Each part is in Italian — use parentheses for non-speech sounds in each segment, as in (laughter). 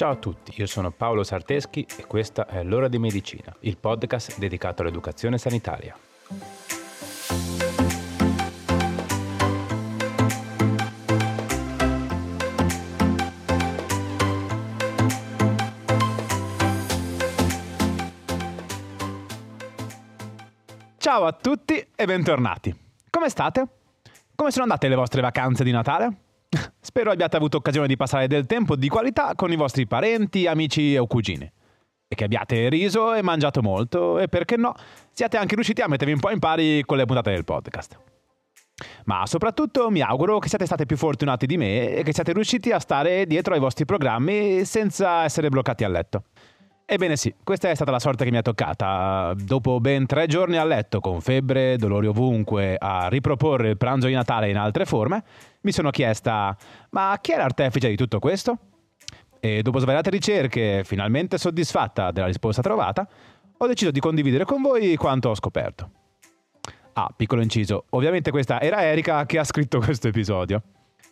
Ciao a tutti, io sono Paolo Sarteschi e questa è L'ora di medicina, il podcast dedicato all'educazione sanitaria. Ciao a tutti e bentornati. Come state? Come sono andate le vostre vacanze di Natale? (laughs) Spero abbiate avuto occasione di passare del tempo di qualità con i vostri parenti, amici o cugini. E che abbiate riso e mangiato molto e perché no, siate anche riusciti a mettervi un po' in pari con le puntate del podcast. Ma soprattutto mi auguro che siate stati più fortunati di me e che siate riusciti a stare dietro ai vostri programmi senza essere bloccati a letto. Ebbene sì, questa è stata la sorte che mi è toccata. Dopo ben tre giorni a letto con febbre, dolori ovunque, a riproporre il pranzo di Natale in altre forme, mi sono chiesta, ma chi è l'artefice di tutto questo? E dopo svariate ricerche, finalmente soddisfatta della risposta trovata, ho deciso di condividere con voi quanto ho scoperto. Ah, piccolo inciso, ovviamente questa era Erika che ha scritto (laughs) questo episodio.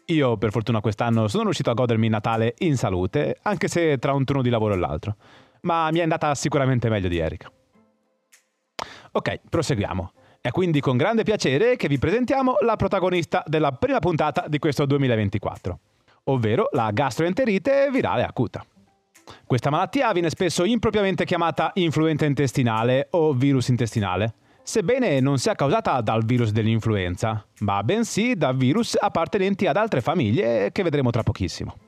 Io per fortuna quest'anno sono riuscito a godermi Natale in salute, anche se tra un turno di lavoro e l'altro ma mi è andata sicuramente meglio di Erika. Ok, proseguiamo. È quindi con grande piacere che vi presentiamo la protagonista della prima puntata di questo 2024, ovvero la gastroenterite virale acuta. Questa malattia viene spesso impropriamente chiamata influenza intestinale o virus intestinale, sebbene non sia causata dal virus dell'influenza, ma bensì da virus appartenenti ad altre famiglie che vedremo tra pochissimo.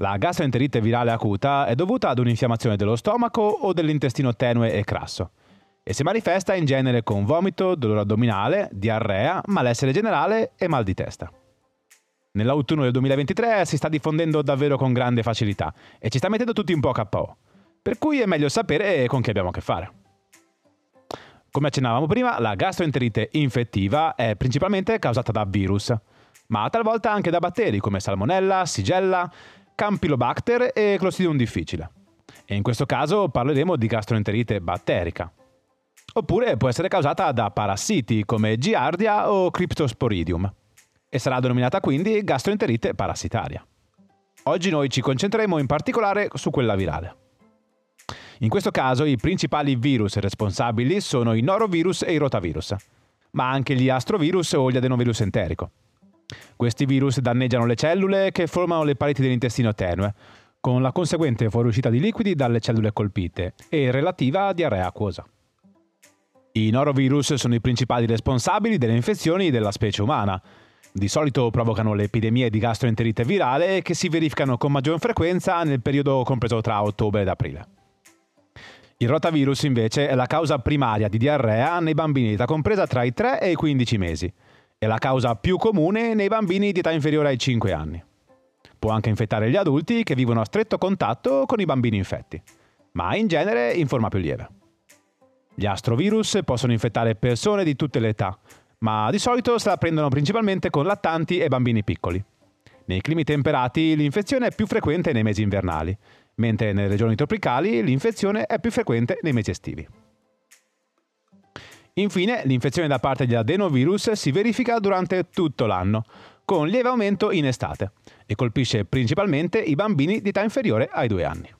La gastroenterite virale acuta è dovuta ad un'infiammazione dello stomaco o dell'intestino tenue e crasso e si manifesta in genere con vomito, dolore addominale, diarrea, malessere generale e mal di testa. Nell'autunno del 2023 si sta diffondendo davvero con grande facilità e ci sta mettendo tutti un po' KO, per cui è meglio sapere con chi abbiamo a che fare. Come accennavamo prima, la gastroenterite infettiva è principalmente causata da virus, ma talvolta anche da batteri come salmonella, sigella, Campylobacter e Clostridium difficile. E in questo caso parleremo di gastroenterite batterica. Oppure può essere causata da parassiti come Giardia o Cryptosporidium e sarà denominata quindi gastroenterite parassitaria. Oggi noi ci concentreremo in particolare su quella virale. In questo caso i principali virus responsabili sono i norovirus e i rotavirus, ma anche gli astrovirus o gli adenovirus enterico. Questi virus danneggiano le cellule che formano le pareti dell'intestino tenue, con la conseguente fuoriuscita di liquidi dalle cellule colpite e relativa diarrea acquosa. I norovirus sono i principali responsabili delle infezioni della specie umana. Di solito provocano le epidemie di gastroenterite virale che si verificano con maggior frequenza nel periodo compreso tra ottobre ed aprile. Il rotavirus invece è la causa primaria di diarrea nei bambini di compresa tra i 3 e i 15 mesi è la causa più comune nei bambini di età inferiore ai 5 anni. Può anche infettare gli adulti che vivono a stretto contatto con i bambini infetti, ma in genere in forma più lieve. Gli astrovirus possono infettare persone di tutte le età, ma di solito se la prendono principalmente con lattanti e bambini piccoli. Nei climi temperati l'infezione è più frequente nei mesi invernali, mentre nelle regioni tropicali l'infezione è più frequente nei mesi estivi. Infine, l'infezione da parte di adenovirus si verifica durante tutto l'anno, con lieve aumento in estate, e colpisce principalmente i bambini di età inferiore ai 2 anni.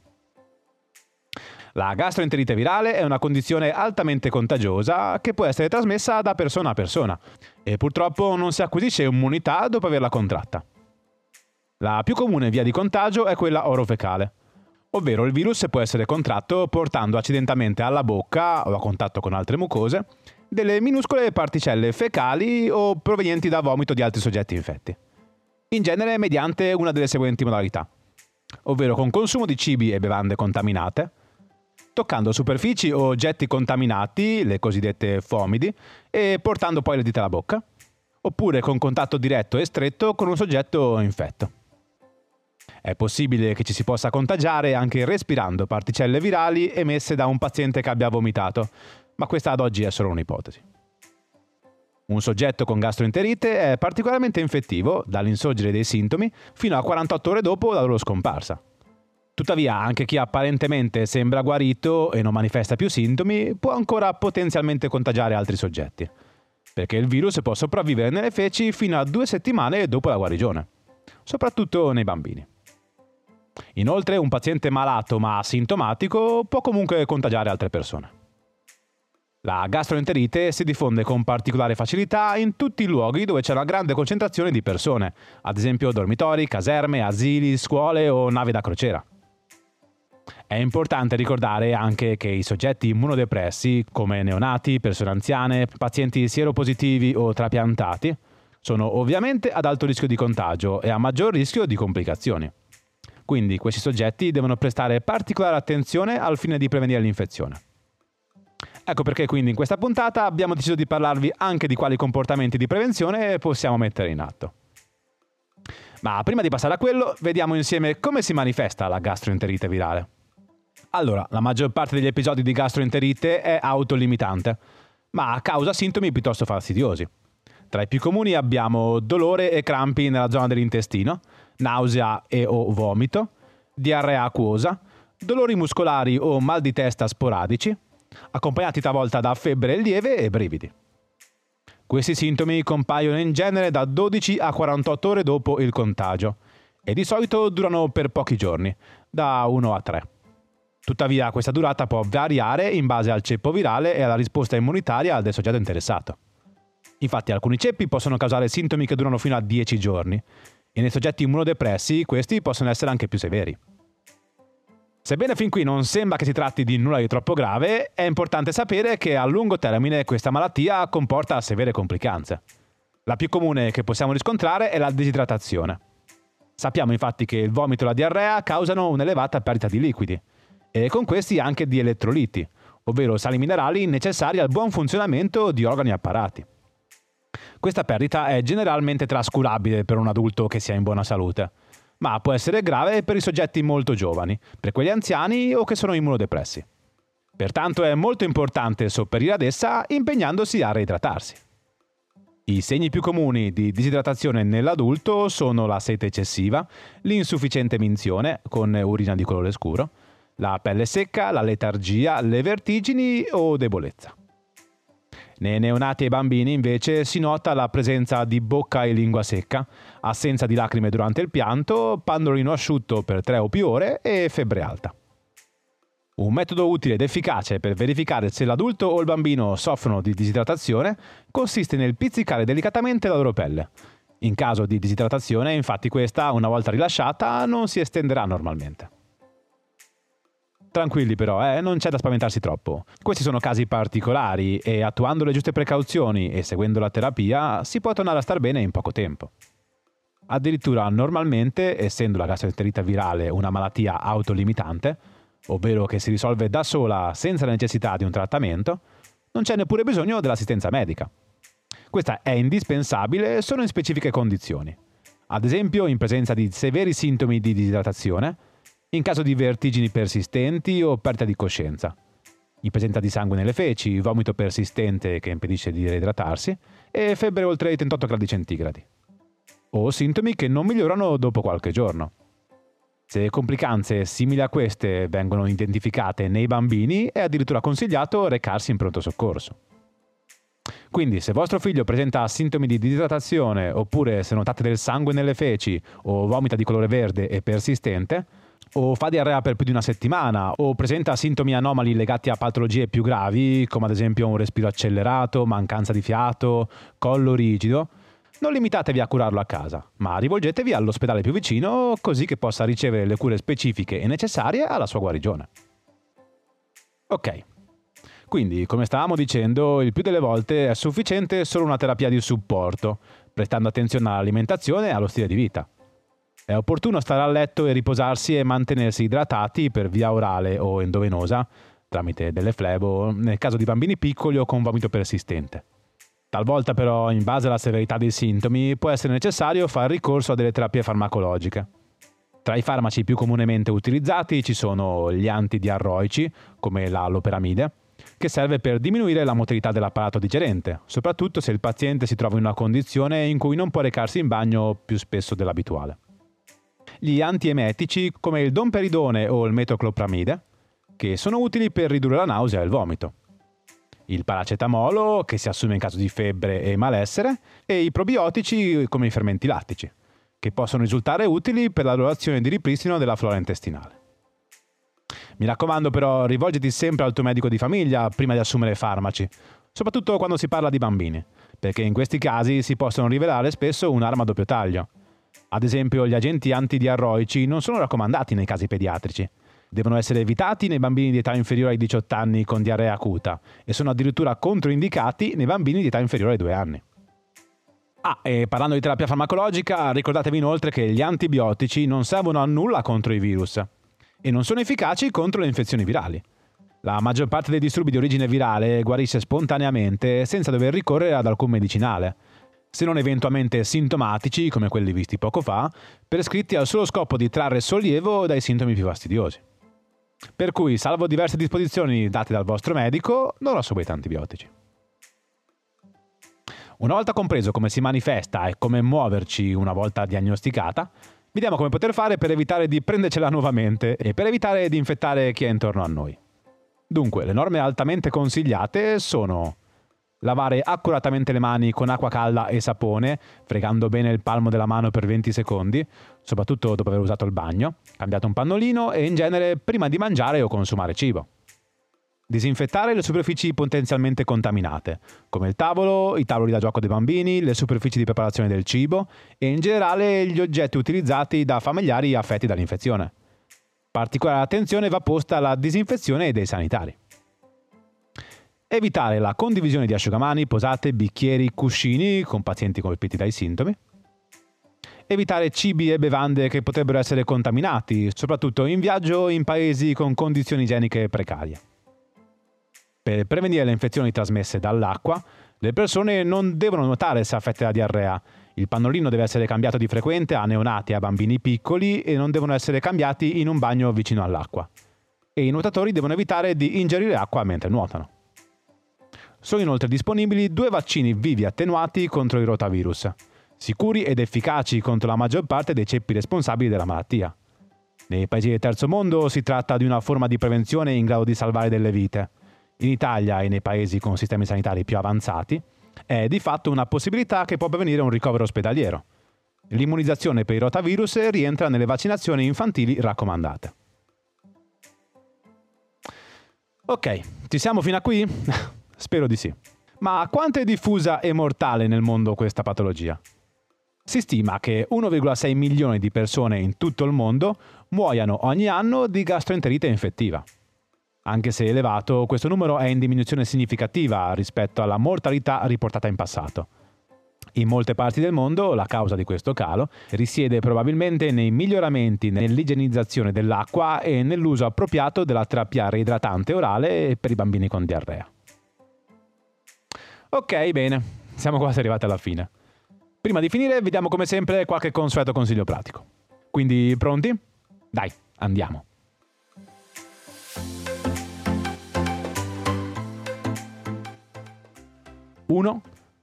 La gastroenterite virale è una condizione altamente contagiosa che può essere trasmessa da persona a persona e purtroppo non si acquisisce immunità dopo averla contratta. La più comune via di contagio è quella orofecale, ovvero il virus può essere contratto portando accidentalmente alla bocca o a contatto con altre mucose delle minuscole particelle fecali o provenienti da vomito di altri soggetti infetti. In genere mediante una delle seguenti modalità, ovvero con consumo di cibi e bevande contaminate, toccando superfici o oggetti contaminati, le cosiddette fomidi, e portando poi le dita alla bocca, oppure con contatto diretto e stretto con un soggetto infetto. È possibile che ci si possa contagiare anche respirando particelle virali emesse da un paziente che abbia vomitato, ma questa ad oggi è solo un'ipotesi. Un soggetto con gastroenterite è particolarmente infettivo dall'insorgere dei sintomi fino a 48 ore dopo la loro scomparsa. Tuttavia, anche chi apparentemente sembra guarito e non manifesta più sintomi può ancora potenzialmente contagiare altri soggetti, perché il virus può sopravvivere nelle feci fino a due settimane dopo la guarigione, soprattutto nei bambini. Inoltre un paziente malato ma asintomatico può comunque contagiare altre persone. La gastroenterite si diffonde con particolare facilità in tutti i luoghi dove c'è una grande concentrazione di persone, ad esempio dormitori, caserme, asili, scuole o navi da crociera. È importante ricordare anche che i soggetti immunodepressi, come neonati, persone anziane, pazienti sieropositivi o trapiantati, sono ovviamente ad alto rischio di contagio e a maggior rischio di complicazioni. Quindi questi soggetti devono prestare particolare attenzione al fine di prevenire l'infezione. Ecco perché quindi in questa puntata abbiamo deciso di parlarvi anche di quali comportamenti di prevenzione possiamo mettere in atto. Ma prima di passare a quello, vediamo insieme come si manifesta la gastroenterite virale. Allora, la maggior parte degli episodi di gastroenterite è autolimitante, ma causa sintomi piuttosto fastidiosi. Tra i più comuni abbiamo dolore e crampi nella zona dell'intestino, nausea e o vomito, diarrea acquosa, dolori muscolari o mal di testa sporadici, accompagnati talvolta da febbre lieve e brividi. Questi sintomi compaiono in genere da 12 a 48 ore dopo il contagio e di solito durano per pochi giorni, da 1 a 3. Tuttavia questa durata può variare in base al ceppo virale e alla risposta immunitaria del soggetto interessato. Infatti alcuni ceppi possono causare sintomi che durano fino a 10 giorni e nei soggetti immunodepressi questi possono essere anche più severi. Sebbene fin qui non sembra che si tratti di nulla di troppo grave, è importante sapere che a lungo termine questa malattia comporta severe complicanze. La più comune che possiamo riscontrare è la disidratazione. Sappiamo infatti che il vomito e la diarrea causano un'elevata perdita di liquidi, e con questi anche di elettroliti, ovvero sali minerali necessari al buon funzionamento di organi e apparati. Questa perdita è generalmente trascurabile per un adulto che sia in buona salute, ma può essere grave per i soggetti molto giovani, per quelli anziani o che sono immunodepressi. Pertanto è molto importante sopperire ad essa impegnandosi a reidratarsi. I segni più comuni di disidratazione nell'adulto sono la sete eccessiva, l'insufficiente minzione con urina di colore scuro, la pelle secca, la letargia, le vertigini o debolezza. Nei neonati e bambini invece si nota la presenza di bocca e lingua secca, assenza di lacrime durante il pianto, pandolino asciutto per 3 o più ore e febbre alta. Un metodo utile ed efficace per verificare se l'adulto o il bambino soffrono di disidratazione consiste nel pizzicare delicatamente la loro pelle. In caso di disidratazione, infatti, questa, una volta rilasciata, non si estenderà normalmente. Tranquilli però, eh, non c'è da spaventarsi troppo. Questi sono casi particolari e attuando le giuste precauzioni e seguendo la terapia si può tornare a star bene in poco tempo. Addirittura normalmente, essendo la gastroenterite virale una malattia autolimitante, ovvero che si risolve da sola senza la necessità di un trattamento, non c'è neppure bisogno dell'assistenza medica. Questa è indispensabile solo in specifiche condizioni. Ad esempio in presenza di severi sintomi di disidratazione, in caso di vertigini persistenti o perdita di coscienza, in presenza di sangue nelle feci, vomito persistente che impedisce di reidratarsi e febbre oltre i 38 gradi centigradi, o sintomi che non migliorano dopo qualche giorno. Se complicanze simili a queste vengono identificate nei bambini, è addirittura consigliato recarsi in pronto soccorso. Quindi, se vostro figlio presenta sintomi di disidratazione oppure se notate del sangue nelle feci o vomita di colore verde e persistente, o fa diarrea per più di una settimana o presenta sintomi anomali legati a patologie più gravi, come ad esempio un respiro accelerato, mancanza di fiato, collo rigido, non limitatevi a curarlo a casa, ma rivolgetevi all'ospedale più vicino così che possa ricevere le cure specifiche e necessarie alla sua guarigione. Ok, quindi come stavamo dicendo, il più delle volte è sufficiente solo una terapia di supporto, prestando attenzione all'alimentazione e allo stile di vita. È opportuno stare a letto e riposarsi e mantenersi idratati per via orale o endovenosa, tramite delle flebo, nel caso di bambini piccoli o con vomito persistente. Talvolta però, in base alla severità dei sintomi, può essere necessario fare ricorso a delle terapie farmacologiche. Tra i farmaci più comunemente utilizzati ci sono gli antidiarroici, come la loperamide, che serve per diminuire la motilità dell'apparato digerente, soprattutto se il paziente si trova in una condizione in cui non può recarsi in bagno più spesso dell'abituale gli antiemetici come il domperidone o il metoclopramide, che sono utili per ridurre la nausea e il vomito. Il paracetamolo, che si assume in caso di febbre e malessere, e i probiotici come i fermenti lattici, che possono risultare utili per la loro azione di ripristino della flora intestinale. Mi raccomando però, rivolgiti sempre al tuo medico di famiglia prima di assumere farmaci, soprattutto quando si parla di bambini, perché in questi casi si possono rivelare spesso un'arma a doppio taglio. Ad esempio, gli agenti antidiarroici non sono raccomandati nei casi pediatrici. Devono essere evitati nei bambini di età inferiore ai 18 anni con diarrea acuta e sono addirittura controindicati nei bambini di età inferiore ai 2 anni. Ah, e parlando di terapia farmacologica, ricordatevi inoltre che gli antibiotici non servono a nulla contro i virus e non sono efficaci contro le infezioni virali. La maggior parte dei disturbi di origine virale guarisce spontaneamente senza dover ricorrere ad alcun medicinale, se non eventualmente sintomatici, come quelli visti poco fa, prescritti al solo scopo di trarre sollievo dai sintomi più fastidiosi. Per cui, salvo diverse disposizioni date dal vostro medico, non assorbite antibiotici. Una volta compreso come si manifesta e come muoverci una volta diagnosticata, Vediamo come poter fare per evitare di prendercela nuovamente e per evitare di infettare chi è intorno a noi. Dunque, le norme altamente consigliate sono lavare accuratamente le mani con acqua calda e sapone, fregando bene il palmo della mano per 20 secondi, soprattutto dopo aver usato il bagno, cambiate un pannolino e in genere prima di mangiare o consumare cibo. Disinfettare le superfici potenzialmente contaminate, come il tavolo, i tavoli da gioco dei bambini, le superfici di preparazione del cibo e in generale gli oggetti utilizzati da familiari affetti dall'infezione. Particolare attenzione va posta alla disinfezione dei sanitari. Evitare la condivisione di asciugamani, posate, bicchieri, cuscini con pazienti colpiti dai sintomi. Evitare cibi e bevande che potrebbero essere contaminati, soprattutto in viaggio in paesi con condizioni igieniche precarie. Per prevenire le infezioni trasmesse dall'acqua, le persone non devono notare se affette da diarrea. Il pannolino deve essere cambiato di frequente a neonati e a bambini piccoli e non devono essere cambiati in un bagno vicino all'acqua. E i nuotatori devono evitare di ingerire acqua mentre nuotano. Sono inoltre disponibili due vaccini vivi attenuati contro il rotavirus, sicuri ed efficaci contro la maggior parte dei ceppi responsabili della malattia. Nei paesi del terzo mondo si tratta di una forma di prevenzione in grado di salvare delle vite in Italia e nei paesi con sistemi sanitari più avanzati, è di fatto una possibilità che può prevenire un ricovero ospedaliero. L'immunizzazione per il rotavirus rientra nelle vaccinazioni infantili raccomandate. Ok, ci siamo fino a qui? Spero di sì. Ma quanto è diffusa e mortale nel mondo questa patologia? Si stima che 1,6 milioni di persone in tutto il mondo muoiano ogni anno di gastroenterite infettiva. Anche se elevato, questo numero è in diminuzione significativa rispetto alla mortalità riportata in passato. In molte parti del mondo la causa di questo calo risiede probabilmente nei miglioramenti nell'igienizzazione dell'acqua e nell'uso appropriato della terapia reidratante orale per i bambini con diarrea. Ok, bene, siamo quasi arrivati alla fine. Prima di finire, vediamo come sempre qualche consueto consiglio pratico. Quindi pronti? Dai, andiamo. 1.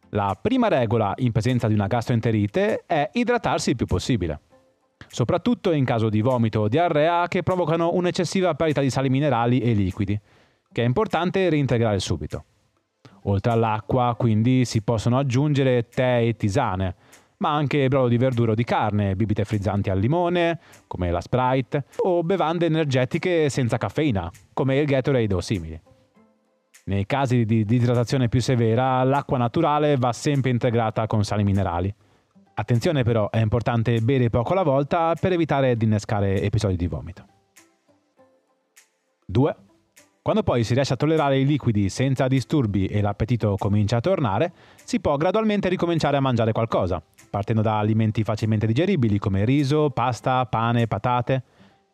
La prima regola in presenza di una gastroenterite è idratarsi il più possibile, soprattutto in caso di vomito o diarrea che provocano un'eccessiva perdita di sali minerali e liquidi, che è importante reintegrare subito. Oltre all'acqua, quindi, si possono aggiungere tè e tisane, ma anche brodo di verdura o di carne, bibite frizzanti al limone, come la Sprite, o bevande energetiche senza caffeina, come il Gatorade o simili. Nei casi di disidratazione più severa, l'acqua naturale va sempre integrata con sali minerali. Attenzione però, è importante bere poco alla volta per evitare di innescare episodi di vomito. 2. Quando poi si riesce a tollerare i liquidi senza disturbi e l'appetito comincia a tornare, si può gradualmente ricominciare a mangiare qualcosa, partendo da alimenti facilmente digeribili come riso, pasta, pane, patate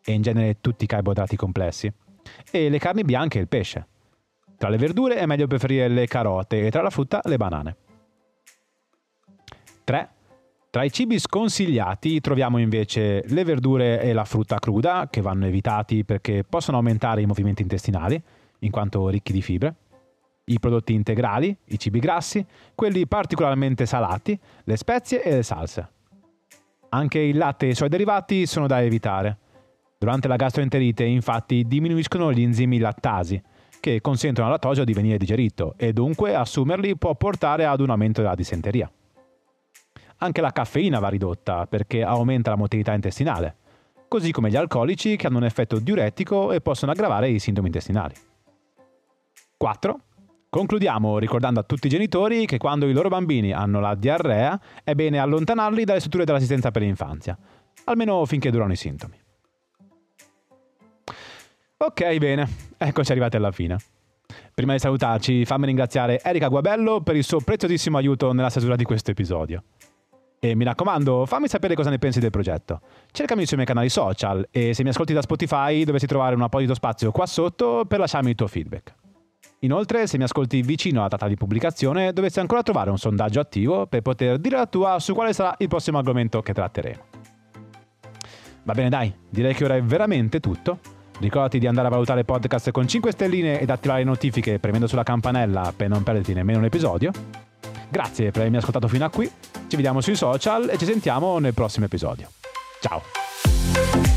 e in genere tutti i carboidrati complessi, e le carni bianche e il pesce. Tra le verdure è meglio preferire le carote e tra la frutta le banane. 3. Tra i cibi sconsigliati troviamo invece le verdure e la frutta cruda, che vanno evitati perché possono aumentare i movimenti intestinali, in quanto ricchi di fibre, i prodotti integrali, i cibi grassi, quelli particolarmente salati, le spezie e le salse. Anche il latte e i suoi derivati sono da evitare. Durante la gastroenterite infatti diminuiscono gli enzimi lattasi, che consentono al lattosio di venire digerito e dunque assumerli può portare ad un aumento della dissenteria. Anche la caffeina va ridotta perché aumenta la motilità intestinale, così come gli alcolici che hanno un effetto diuretico e possono aggravare i sintomi intestinali. 4. Concludiamo ricordando a tutti i genitori che quando i loro bambini hanno la diarrea è bene allontanarli dalle strutture dell'assistenza per l'infanzia, almeno finché durano i sintomi. Ok, bene, eccoci arrivati alla fine. Prima di salutarci, fammi ringraziare Erika Guabello per il suo preziosissimo aiuto nella stesura di questo episodio. E mi raccomando, fammi sapere cosa ne pensi del progetto. Cercami sui miei canali social e se mi ascolti da Spotify dovresti trovare un apposito spazio qua sotto per lasciarmi il tuo feedback. Inoltre, se mi ascolti vicino alla data di pubblicazione, dovresti ancora trovare un sondaggio attivo per poter dire la tua su quale sarà il prossimo argomento che tratteremo. Va bene dai, direi che ora è veramente tutto. Ricordati di andare a valutare il podcast con 5 stelline ed attivare le notifiche premendo sulla campanella per non perderti nemmeno un episodio. Grazie per avermi ascoltato fino a qui, ci vediamo sui social e ci sentiamo nel prossimo episodio. Ciao!